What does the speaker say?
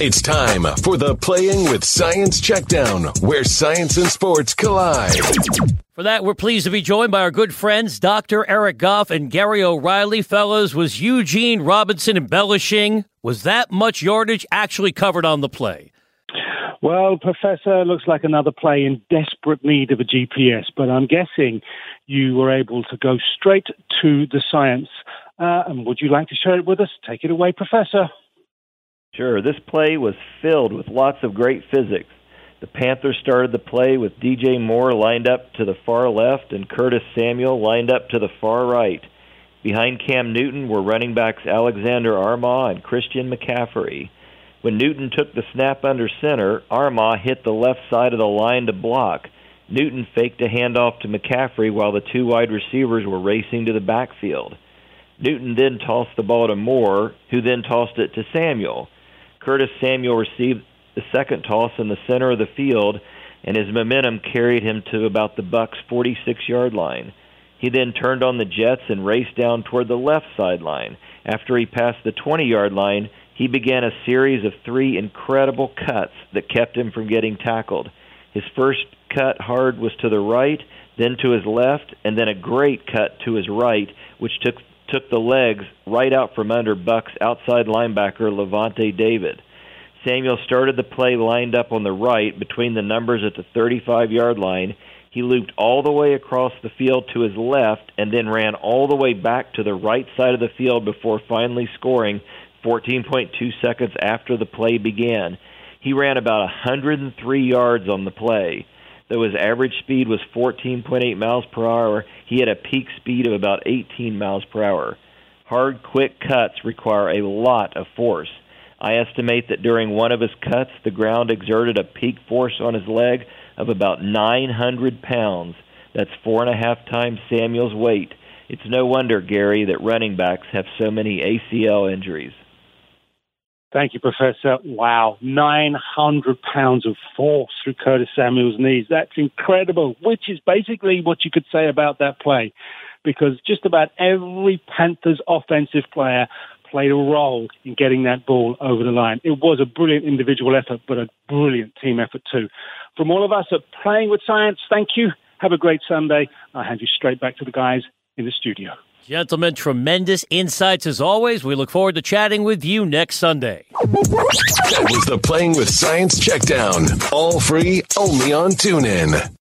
It's time for the Playing with Science Checkdown, where science and sports collide. For that, we're pleased to be joined by our good friends, Dr. Eric Goff and Gary O'Reilly. Fellas, was Eugene Robinson embellishing? Was that much yardage actually covered on the play? Well, Professor, looks like another play in desperate need of a GPS, but I'm guessing you were able to go straight to the science. Uh, and would you like to share it with us? Take it away, Professor. Sure. This play was filled with lots of great physics. The Panthers started the play with DJ Moore lined up to the far left and Curtis Samuel lined up to the far right. Behind Cam Newton were running backs Alexander Armah and Christian McCaffrey. When Newton took the snap under center, Armah hit the left side of the line to block. Newton faked a handoff to McCaffrey while the two wide receivers were racing to the backfield. Newton then tossed the ball to Moore, who then tossed it to Samuel. Curtis Samuel received the second toss in the center of the field, and his momentum carried him to about the Bucks' 46-yard line. He then turned on the Jets and raced down toward the left sideline. After he passed the 20-yard line, he began a series of three incredible cuts that kept him from getting tackled. His first cut hard was to the right, then to his left, and then a great cut to his right, which took took the legs right out from under Buck's outside linebacker Lavonte David. Samuel started the play lined up on the right between the numbers at the 35 yard line. He looped all the way across the field to his left and then ran all the way back to the right side of the field before finally scoring 14.2 seconds after the play began. He ran about 103 yards on the play. Though his average speed was 14.8 miles per hour, he had a peak speed of about 18 miles per hour. Hard, quick cuts require a lot of force. I estimate that during one of his cuts, the ground exerted a peak force on his leg of about 900 pounds. That's four and a half times Samuel's weight. It's no wonder, Gary, that running backs have so many ACL injuries. Thank you, Professor. Wow, 900 pounds of force through Curtis Samuel's knees. That's incredible, which is basically what you could say about that play, because just about every Panthers offensive player played a role in getting that ball over the line. It was a brilliant individual effort, but a brilliant team effort too. From all of us at Playing with Science, thank you. Have a great Sunday. I'll hand you straight back to the guys in the studio. Gentlemen, tremendous insights as always. We look forward to chatting with you next Sunday. That was the Playing with Science Checkdown. All free, only on TuneIn.